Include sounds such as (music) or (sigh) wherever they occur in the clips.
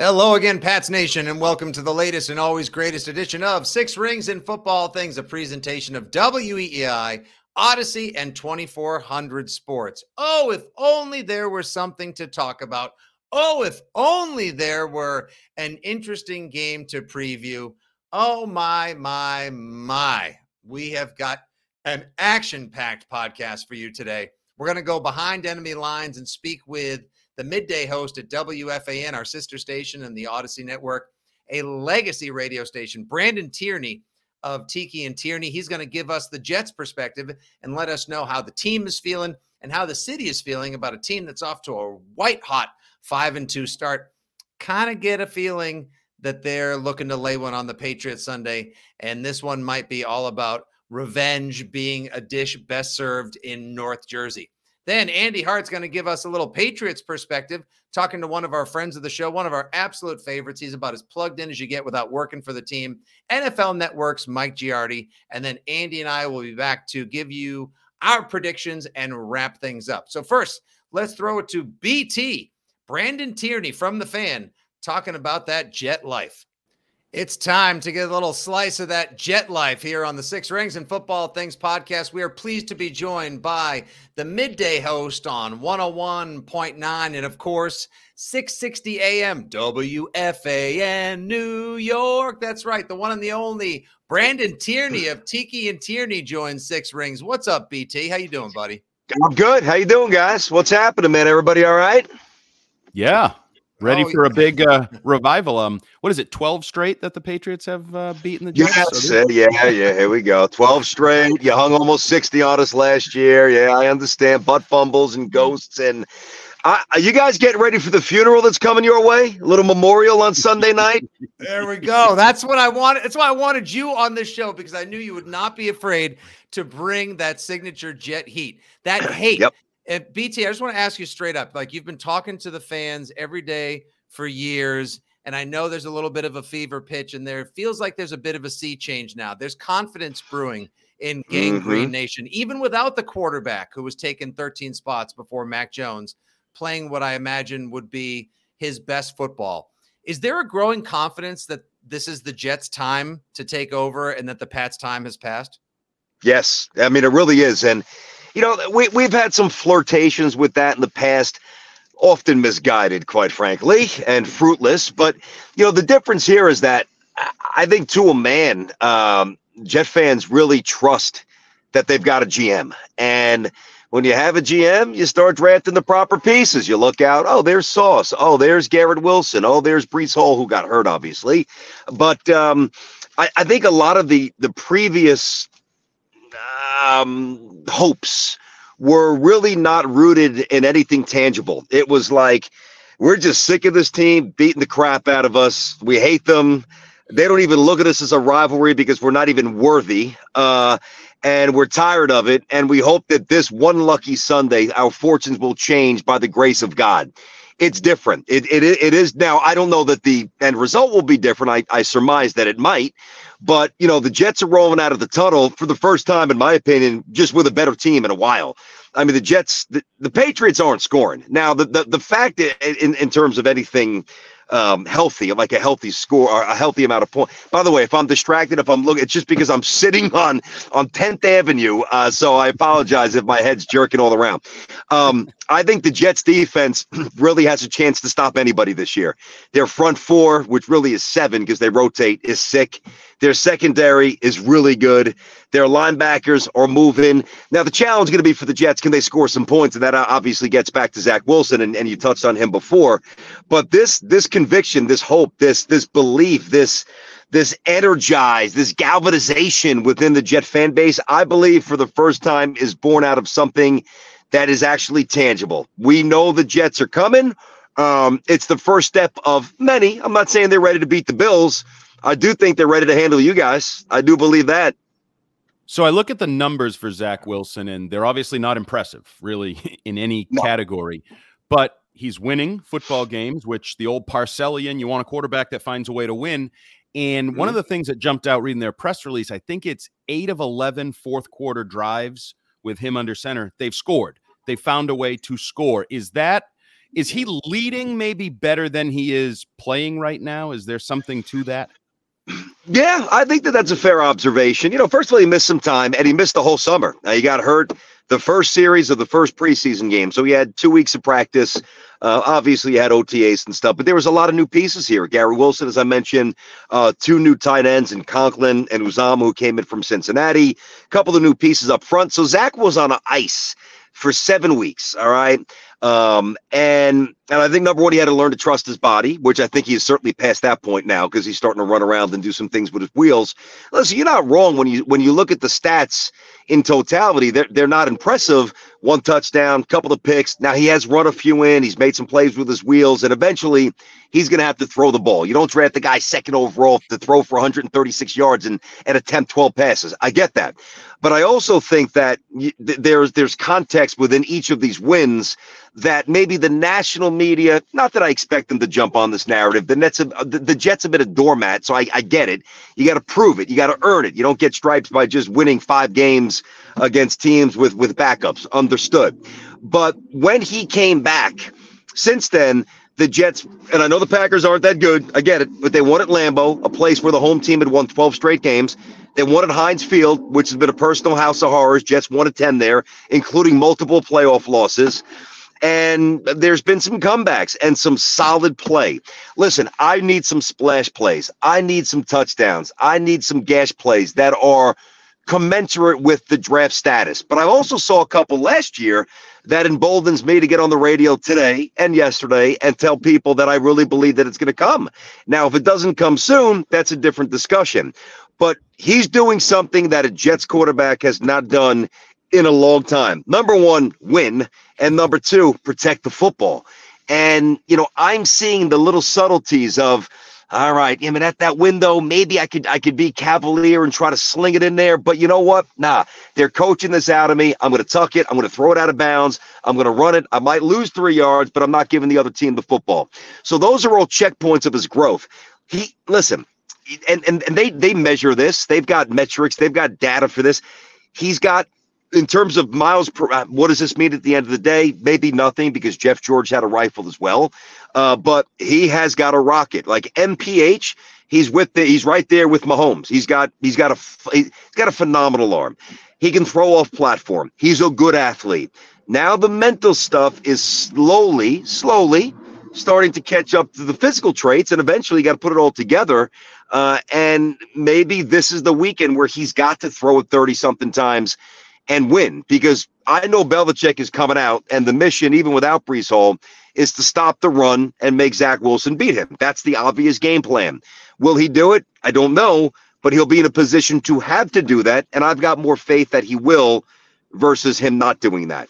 Hello again, Pats Nation, and welcome to the latest and always greatest edition of Six Rings in Football Things, a presentation of WEEI, Audacy, and 2400 Sports. Oh, if only there were something to talk about. Oh, if only there were an interesting game to preview. Oh, my, my, my. We have got an action packed podcast for you today. We're going to go behind enemy lines and speak with the midday host at WFAN, our sister station and the Audacy Network, a legacy radio station, Brandon Tierney of Tiki and Tierney. He's going to give us the Jets perspective and let us know how the team is feeling and how the city is feeling about a team that's off to a white hot five and two start. Kind of get a feeling that they're looking to lay one on the Patriots Sunday, and this one might be all about revenge being a dish best served in North Jersey. Then Andy Hart's going to give us a little Patriots perspective, talking to one of our friends of the show, one of our absolute favorites. He's about as plugged in as you get without working for the team. NFL Network's Mike Giardi. And then Andy and I will be back to give you our predictions and wrap things up. So, first, let's throw it to BT, Brandon Tierney from The Fan, talking about that jet life. It's time to get a little slice of that jet life here on the Six Rings and Football Things podcast. We are pleased to be joined by the midday host on 101.9 and, of course, 660 AM WFAN New York. That's right, the one and the only Brandon Tierney of Tiki and Tierney joins Six Rings. What's up, BT? How you doing, buddy? I'm good. How you doing, guys? What's happening, man? Everybody all right? Yeah, Ready oh, for a big uh, revival. Um, what is it? Twelve straight that the Patriots have uh, beaten the Jets. Yes, uh, yeah, yeah. Here we go. Twelve straight. You hung almost sixty on us last year. Yeah, I understand. Butt fumbles and ghosts and. Uh, you guys getting ready for the funeral that's coming your way? A little memorial on Sunday night. there we go. That's what I wanted. That's why I wanted you on this show because I knew you would not be afraid to bring that signature jet heat, that hate, yep. And BT, I just want to ask you straight up like you've been talking to the fans every day for years. And I know there's a little bit of a fever pitch in there. It feels like there's a bit of a sea change now. There's confidence brewing in Gang mm-hmm. Green Nation, even without the quarterback who was taken 13 spots before Mac Jones, playing what I imagine would be his best football. Is there a growing confidence that this is the Jets' time to take over and that the Pats' time has passed? Yes. I mean, it really is. And you know, we, we've had some flirtations with that in the past, often misguided, quite frankly, and fruitless. But, you know, the difference here is that I think to a man, um, Jet fans really trust that they've got a GM. And when you have a GM, you start drafting the proper pieces. You look out, oh, there's Sauce. Oh, there's Garrett Wilson. Oh, there's Breece Hall, who got hurt, obviously. But um, I, I think a lot of the the previous um, hopes were really not rooted in anything tangible. It was like, we're just sick of this team beating the crap out of us. We hate them. They don't even look at us as a rivalry because we're not even worthy. Uh, and we're tired of it. And we hope that this one lucky Sunday, our fortunes will change by the grace of God. It's different. It, it, it is now. I don't know that the end result will be different. I, I surmise that it might, but, you know, the Jets are rolling out of the tunnel for the first time, in my opinion, just with a better team in a while. I mean, the Jets, the, the Patriots aren't scoring. Now, the, the, the fact in, in terms of anything um, healthy, like a healthy score or a healthy amount of points. By the way, if I'm distracted, if I'm looking, it's just because I'm (laughs) sitting on on 10th Avenue. Uh, so I apologize if my head's jerking all around. Um, I think the Jets defense (clears throat) really has a chance to stop anybody this year. Their front four, which really is seven because they rotate, is sick. Their secondary is really good. Their linebackers are moving. Now, the challenge is going to be for the Jets can they score some points? And that obviously gets back to Zach Wilson, and, and you touched on him before. But this this conviction, this hope, this this belief, this this energize, this galvanization within the Jet fan base, I believe for the first time is born out of something that is actually tangible. We know the Jets are coming. Um, it's the first step of many. I'm not saying they're ready to beat the Bills. I do think they're ready to handle you guys. I do believe that. So I look at the numbers for Zach Wilson, and they're obviously not impressive, really, (laughs) in any no. category. But he's winning football games, which the old Parcellian, you want a quarterback that finds a way to win. And mm-hmm. one of the things that jumped out reading their press release, I think it's eight of 11 fourth quarter drives with him under center. They've scored. They found a way to score. Is that is he leading maybe better than he is playing right now? Is there something to that? Yeah, I think that that's a fair observation. You know, first of all, he missed some time and he missed the whole summer. Now, he got hurt the first series of the first preseason game. So he had two weeks of practice. Uh, obviously, he had OTAs and stuff, but there was a lot of new pieces here. Garrett Wilson, as I mentioned, uh, two new tight ends in Conklin and Uzomah, who came in from Cincinnati, a couple of new pieces up front. So Zach was on ice for seven weeks. All right. Um, and and I think number one, he had to learn to trust his body, which I think he's certainly past that point now because he's starting to run around and do some things with his wheels. Listen, you're not wrong when you when you look at the stats in totality. They're they're not impressive. One touchdown, couple of picks. Now he has run a few in. He's made some plays with his wheels, and eventually he's going to have to throw the ball. You don't draft the guy second overall to throw for 136 yards and and attempt 12 passes. I get that, but I also think that there's there's context within each of these wins that maybe the national media, not that I expect them to jump on this narrative, the Nets, have, the, the Jets have been a doormat, so I, I get it. You got to prove it. You got to earn it. You don't get stripes by just winning five games against teams with with backups. Understood. But when he came back, since then, the Jets, and I know the Packers aren't that good. I get it, but they won at Lambeau, a place where the home team had won 12 straight games. They won at Heinz Field, which has been a personal house of horrors. Jets won at 10 there, including multiple playoff losses and there's been some comebacks and some solid play. Listen, I need some splash plays. I need some touchdowns. I need some gash plays that are commensurate with the draft status. But I also saw a couple last year that emboldens me to get on the radio today and yesterday and tell people that I really believe that it's going to come. Now, if it doesn't come soon, that's a different discussion. But he's doing something that a Jets quarterback has not done in a long time. Number one, win. And number two, protect the football. And, you know, I'm seeing the little subtleties of, all right, I mean, at that window, maybe I could I could be cavalier and try to sling it in there. But you know what? Nah, they're coaching this out of me. I'm going to tuck it. I'm going to throw it out of bounds. I'm going to run it. I might lose three yards, but I'm not giving the other team the football. So those are all checkpoints of his growth. He listen, and and, and they they measure this. They've got metrics. They've got data for this. He's got in terms of miles per, uh, what does this mean at the end of the day? Maybe nothing because Jeff George had a rifle as well. Uh, but he has got a rocket like MPH. He's with the, he's right there with Mahomes. He's got, he's got a, he's got a phenomenal arm. He can throw off platform. He's a good athlete. Now the mental stuff is slowly, slowly starting to catch up to the physical traits, and eventually you got to put it all together. Uh, and maybe this is the weekend where he's got to throw it 30 something times and win because I know Belichick is coming out, and the mission, even without Breece Hall, is to stop the run and make Zach Wilson beat him. That's the obvious game plan. Will he do it? I don't know, but he'll be in a position to have to do that, and I've got more faith that he will versus him not doing that.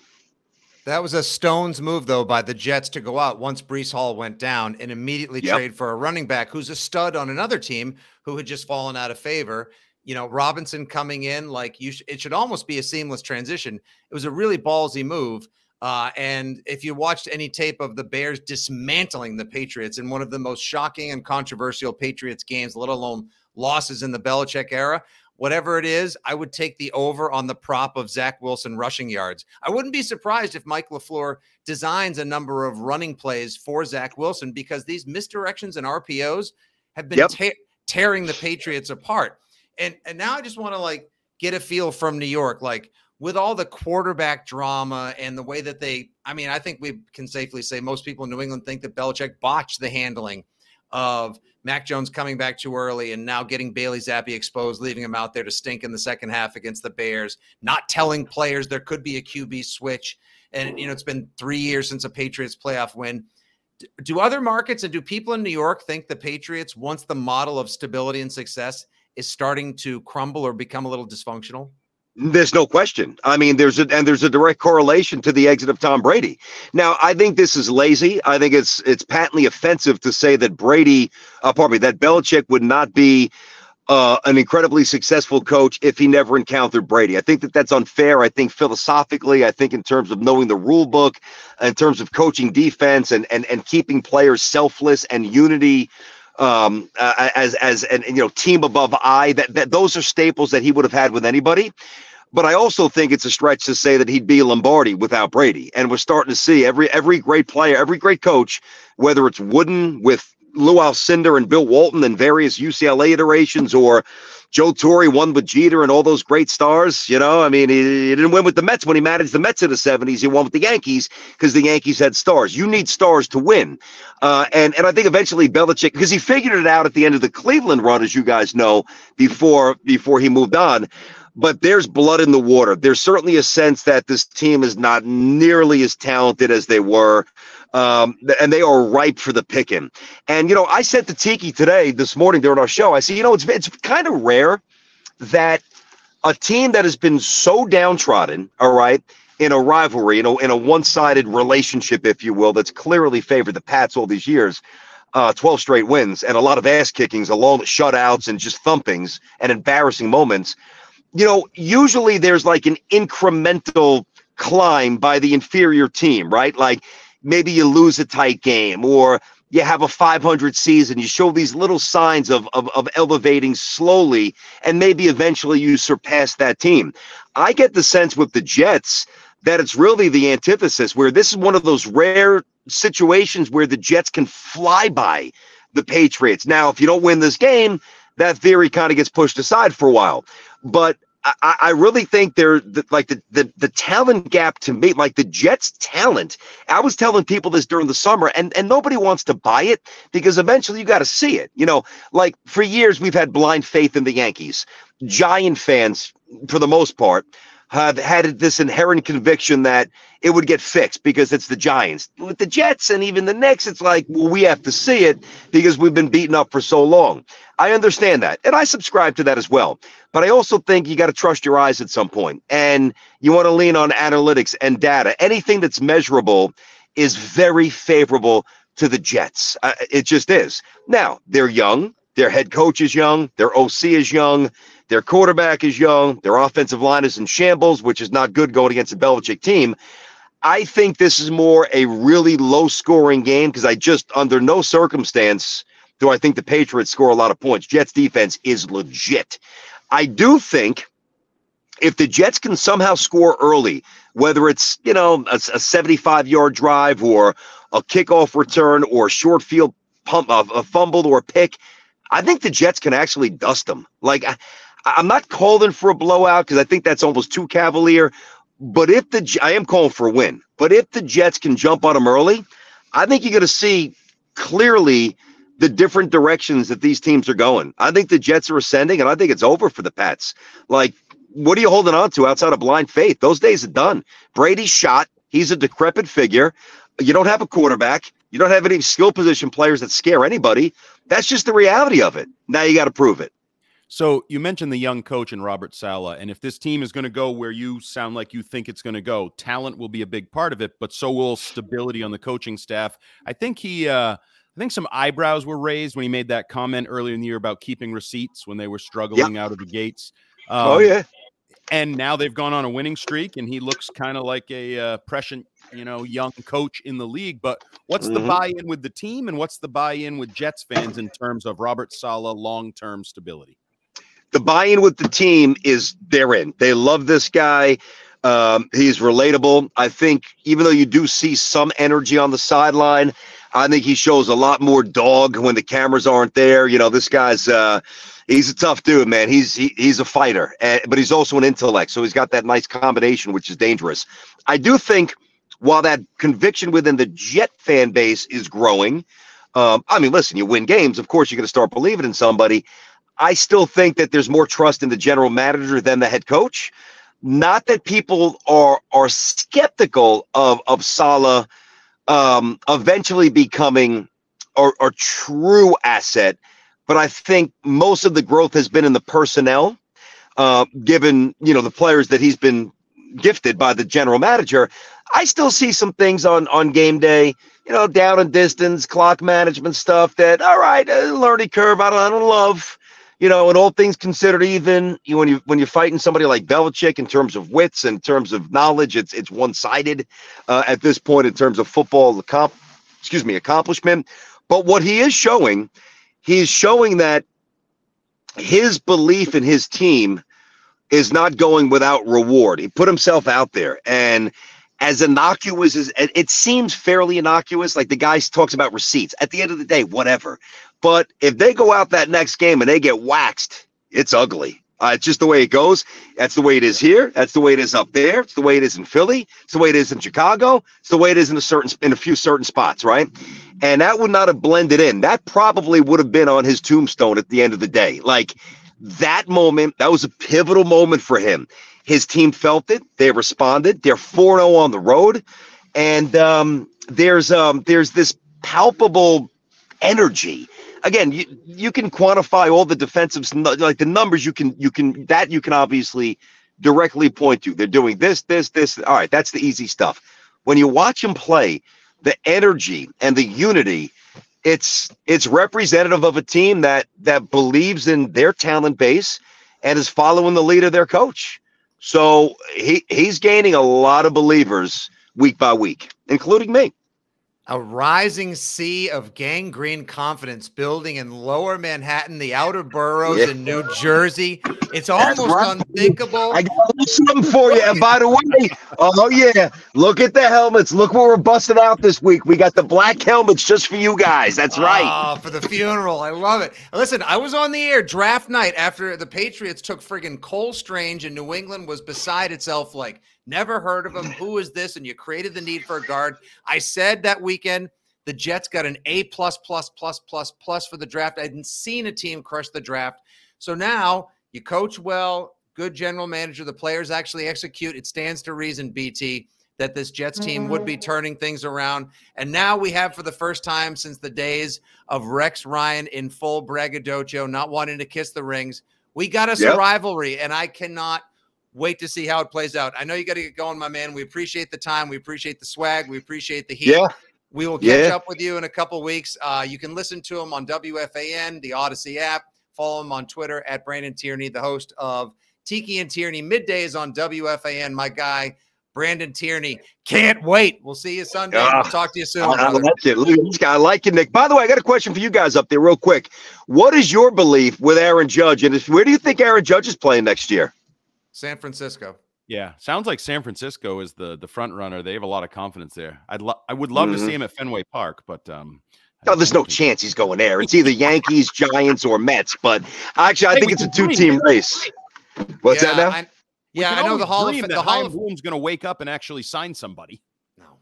That was a Stones move, though, by the Jets to go out once Breece Hall went down and immediately yep. trade for a running back who's a stud on another team who had just fallen out of favor you know, Robinson coming in, like you, sh- it should almost be a seamless transition. It was a really ballsy move. Uh, and if you watched any tape of the Bears dismantling the Patriots in one of the most shocking and controversial Patriots games, let alone losses in the Belichick era, whatever it is, I would take the over on the prop of Zach Wilson rushing yards. I wouldn't be surprised if Mike LaFleur designs a number of running plays for Zach Wilson because these misdirections and RPOs have been yep. te- tearing the Patriots apart. And and now I just want to like get a feel from New York, like with all the quarterback drama and the way that they, I mean, I think we can safely say most people in New England think that Belichick botched the handling of Mac Jones coming back too early and now getting Bailey Zappe exposed, leaving him out there to stink in the second half against the Bears, not telling players there could be a QB switch. And, you know, it's been three years since a Patriots playoff win. Do other markets and do people in New York think the Patriots, once the model of stability and success is starting to crumble or become a little dysfunctional? There's no question. I mean, there's a and there's a direct correlation to the exit of Tom Brady. Now, I think this is lazy. I think it's it's patently offensive to say that Brady, uh, pardon me, that Belichick would not be uh, an incredibly successful coach if he never encountered Brady. I think that that's unfair. I think philosophically, I think in terms of knowing the rule book, in terms of coaching defense and and and keeping players selfless and unity um, uh, as as and you know team above I that, that those are staples that he would have had with anybody. But I also think it's a stretch to say that he'd be Lombardi without Brady. And we're starting to see every every great player, every great coach, whether it's Wooden with Lou Alcindor and Bill Walton and various UCLA iterations, or Joe Torre won with Jeter and all those great stars. You know, I mean, he, he, didn't win with the Mets when he managed the Mets in the 70s. He won with the Yankees because the Yankees had stars. You need stars to win. Uh, and, and I think eventually Belichick, because he figured it out at the end of the Cleveland run, as you guys know, before before he moved on but there's blood in the water. There's certainly a sense that this team is not nearly as talented as they were. Um, and they are ripe for the picking. And, you know, I said to Tiki today, this morning during our show, I said, you know, it's, it's kind of rare that a team that has been so downtrodden, all right, in a rivalry, you know, in a one-sided relationship, if you will, that's clearly favored the Pats all these years, uh, 12 straight wins and a lot of ass kickings along with shutouts and just thumpings and embarrassing moments – you know, usually there's like an incremental climb by the inferior team, right? Like maybe you lose a tight game or you have a 500 season, you show these little signs of, of, of elevating slowly, and maybe eventually you surpass that team. I get the sense with the Jets that it's really the antithesis, where this is one of those rare situations where the Jets can fly by the Patriots. Now, if you don't win this game, that theory kind of gets pushed aside for a while. But I, I really think they're the, like the, the the talent gap to me, like the Jets' talent. I was telling people this during the summer, and and nobody wants to buy it because eventually you got to see it. You know, like for years we've had blind faith in the Yankees. Giant fans, for the most part, have had this inherent conviction that it would get fixed because it's the Giants. With the Jets and even the Knicks, it's like, well, we have to see it because we've been beaten up for so long. I understand that. And I subscribe to that as well. But I also think you got to trust your eyes at some point and you want to lean on analytics and data. Anything that's measurable is very favorable to the Jets. Uh, it just is. Now, they're young. Their head coach is young. Their OC is young. Their quarterback is young. Their offensive line is in shambles, which is not good going against a Belichick team. I think this is more a really low scoring game because I just, under no circumstance, do I think the Patriots score a lot of points. Jets defense is legit. I do think if the Jets can somehow score early, whether it's, you know, a, a 75 yard drive or a kickoff return or a short field pump, a, a fumble or a pick, I think the Jets can actually dust them. Like, I, I'm not calling for a blowout because I think that's almost too cavalier. But if the I am calling for a win, but if the Jets can jump on them early, I think you're going to see clearly the different directions that these teams are going. I think the Jets are ascending, and I think it's over for the Pats. Like, what are you holding on to outside of blind faith? Those days are done. Brady's shot. He's a decrepit figure. You don't have a quarterback. You don't have any skill position players that scare anybody. That's just the reality of it. Now you got to prove it. So you mentioned the young coach and Robert Saleh, and if this team is going to go where you sound like you think it's going to go, talent will be a big part of it, but so will stability on the coaching staff. I think he, uh, I think some eyebrows were raised when he made that comment earlier in the year about keeping receipts when they were struggling yep. out of the gates. Um, oh yeah, and now they've gone on a winning streak, and he looks kind of like a uh, prescient, you know, young coach in the league. But what's mm-hmm. the buy-in with the team, and what's the buy-in with Jets fans in terms of Robert Saleh long-term stability? The buy-in with the team is they're in. They love this guy. Um, he's relatable. I think even though you do see some energy on the sideline, I think he shows a lot more dog when the cameras aren't there. You know, this guy's uh, he's a tough dude, man. He's he, he's a fighter, and, but he's also an intellect. So he's got that nice combination, which is dangerous. I do think while that conviction within the Jet fan base is growing, um, I mean, listen, you win games, of course, you're going to start believing in somebody. I still think that there's more trust in the general manager than the head coach. Not that people are are skeptical of of Saleh um, eventually becoming a, a true asset, but I think most of the growth has been in the personnel, uh, given you know the players that he's been gifted by the general manager. I still see some things on on game day, you know, down and distance, clock management stuff. That all right, uh, learning curve. I don't, I don't love you know, and all things considered, even you, when you when you're fighting somebody like Belichick in terms of wits, in terms of knowledge, it's it's one sided uh, at this point in terms of football. Comp, excuse me, accomplishment. But what he is showing, he's showing that his belief in his team is not going without reward. He put himself out there, and as innocuous as it seems fairly innocuous, like the guy talks about receipts. At the end of the day, whatever. But if they go out that next game and they get waxed, it's ugly. Uh, it's just the way it goes. That's the way it is here. That's the way it is up there. It's the way it is in Philly. It's the way it is in Chicago. It's the way it is in a certain in a few certain spots, right? And that would not have blended in. That probably would have been on his tombstone at the end of the day. Like that moment, that was a pivotal moment for him. His team felt it. They responded. They're 4-0 on the road. And um, there's um, there's this palpable energy again, you, you can quantify all the defensive like the numbers you can you can that you can obviously directly point to. They're doing this, this, this. All right, that's the easy stuff. When you watch them play, the energy and the unity, it's it's representative of a team that that believes in their talent base and is following the lead of their coach. So he he's gaining a lot of believers week by week, including me a rising sea of Gang Green confidence building in lower Manhattan, the outer boroughs yeah. in New Jersey. It's almost right. unthinkable. I got something for you. And by the way, oh yeah, look at the helmets. Look what we're busting out this week. We got the black helmets just for you guys. That's ah, right. Oh, for the funeral. I love it. Listen, I was on the air draft night after the Patriots took friggin' Cole Strange and New England was beside itself like Never heard of him. (laughs) Who is this? And you created the need for a guard. I said that weekend the Jets got an A plus plus plus plus plus for the draft. I hadn't seen a team crush the draft. So now you coach well, good general manager. The players actually execute. It stands to reason, BT, that this Jets team would be mm-hmm. turning things around. And now we have, for the first time since the days of Rex Ryan in full braggadocio, not wanting to kiss the rings, we got us yep. a rivalry. And I cannot wait to see how it plays out. I know you got to get going, my man. We appreciate the time. We appreciate the swag. We appreciate the heat. Yeah. We will catch yeah. up with you in a couple weeks. Uh, you can listen to him on WFAN, the Audacy app. Follow him on Twitter at Brandon Tierney, the host of Tiki and Tierney middays on WFAN. My guy, Brandon Tierney. Can't wait. We'll see you Sunday. Uh, we'll talk to you soon. I, I like it. Look at this guy. I like it, Nick. By the way, I got a question for you guys up there, real quick. What is your belief with Aaron Judge? And where do you think Aaron Judge is playing next year? San Francisco. Yeah, sounds like San Francisco is the the front runner. They have a lot of confidence there. I'd lo- I would love mm-hmm. to see mm-hmm. him at Fenway Park, but um, no, there's no chance he's going there. It's either Yankees, (laughs) Giants, or Mets. But actually, I hey, think it's a two team race. What's yeah, that now? I, yeah, I know the Hall of Fame. The Hall of Fame's going to wake up and actually sign somebody.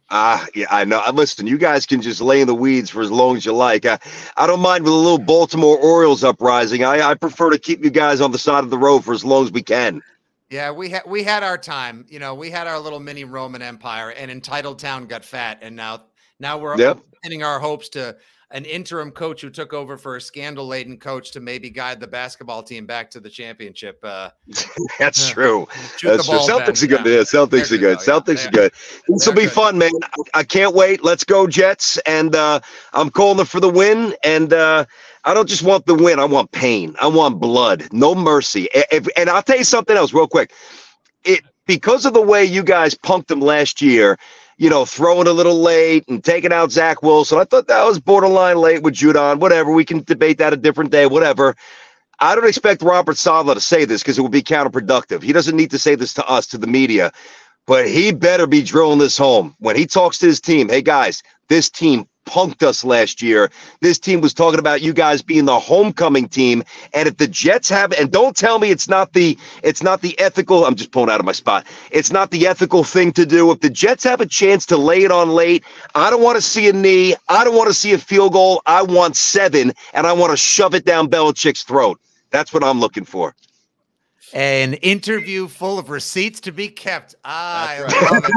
Ah, uh, yeah, I know. Listen, you guys can just lay in the weeds for as long as you like. I, I don't mind with a little Baltimore Orioles uprising. I, I prefer to keep you guys on the side of the road for as long as we can. Yeah, we had we had our time. You know, we had our little mini Roman Empire, and entitled town got fat, and now now we're yep. pinning our hopes to an interim coach who took over for a scandal laden coach to maybe guide the basketball team back to the championship. Uh, (laughs) That's true. That's true. Celtics are good. Yeah, Celtics are good. Celtics are good. This will be fun, man. I can't wait. Let's go Jets, and uh, I'm calling for the win. And uh, I don't just want the win. I want pain. I want blood. No mercy. And I'll tell you something else real quick. It because of the way you guys punked them last year, you know, throwing a little late and taking out Zach Wilson. I thought that was borderline late with Judon. Whatever. We can debate that a different day. Whatever. I don't expect Robert Saleh to say this because it would be counterproductive. He doesn't need to say this to us, to the media, but he better be drilling this home when he talks to his team. Hey guys, this team punked us last year. This team was talking about you guys being the homecoming team. And if the Jets have and don't tell me it's not the it's not the ethical, I'm just pulling out of my spot. It's not the ethical thing to do. If the Jets have a chance to lay it on late, I don't want to see a knee. I don't want to see a field goal. I want seven, and I want to shove it down Belichick's throat. That's what I'm looking for an interview full of receipts to be kept. I right. love it.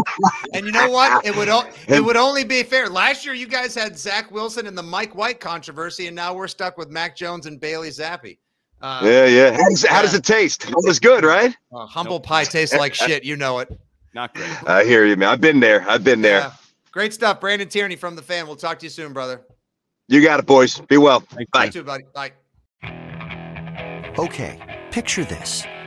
And you know what? It would it would only be fair. Last year, you guys had Zach Wilson and the Mike White controversy, and now we're stuck with Mac Jones and Bailey Zappe. Uh, yeah, yeah. How does, how does, it taste? It was good, right? Uh, humble nope. pie tastes like (laughs) shit. You know it. Not great. I hear you, man. I've been there. I've been there. Yeah. Great stuff, Brandon Tierney from the fan. We'll talk to you soon, brother. You got it, boys. Be well. Thanks, Bye. You too, buddy. Bye. Okay, picture this.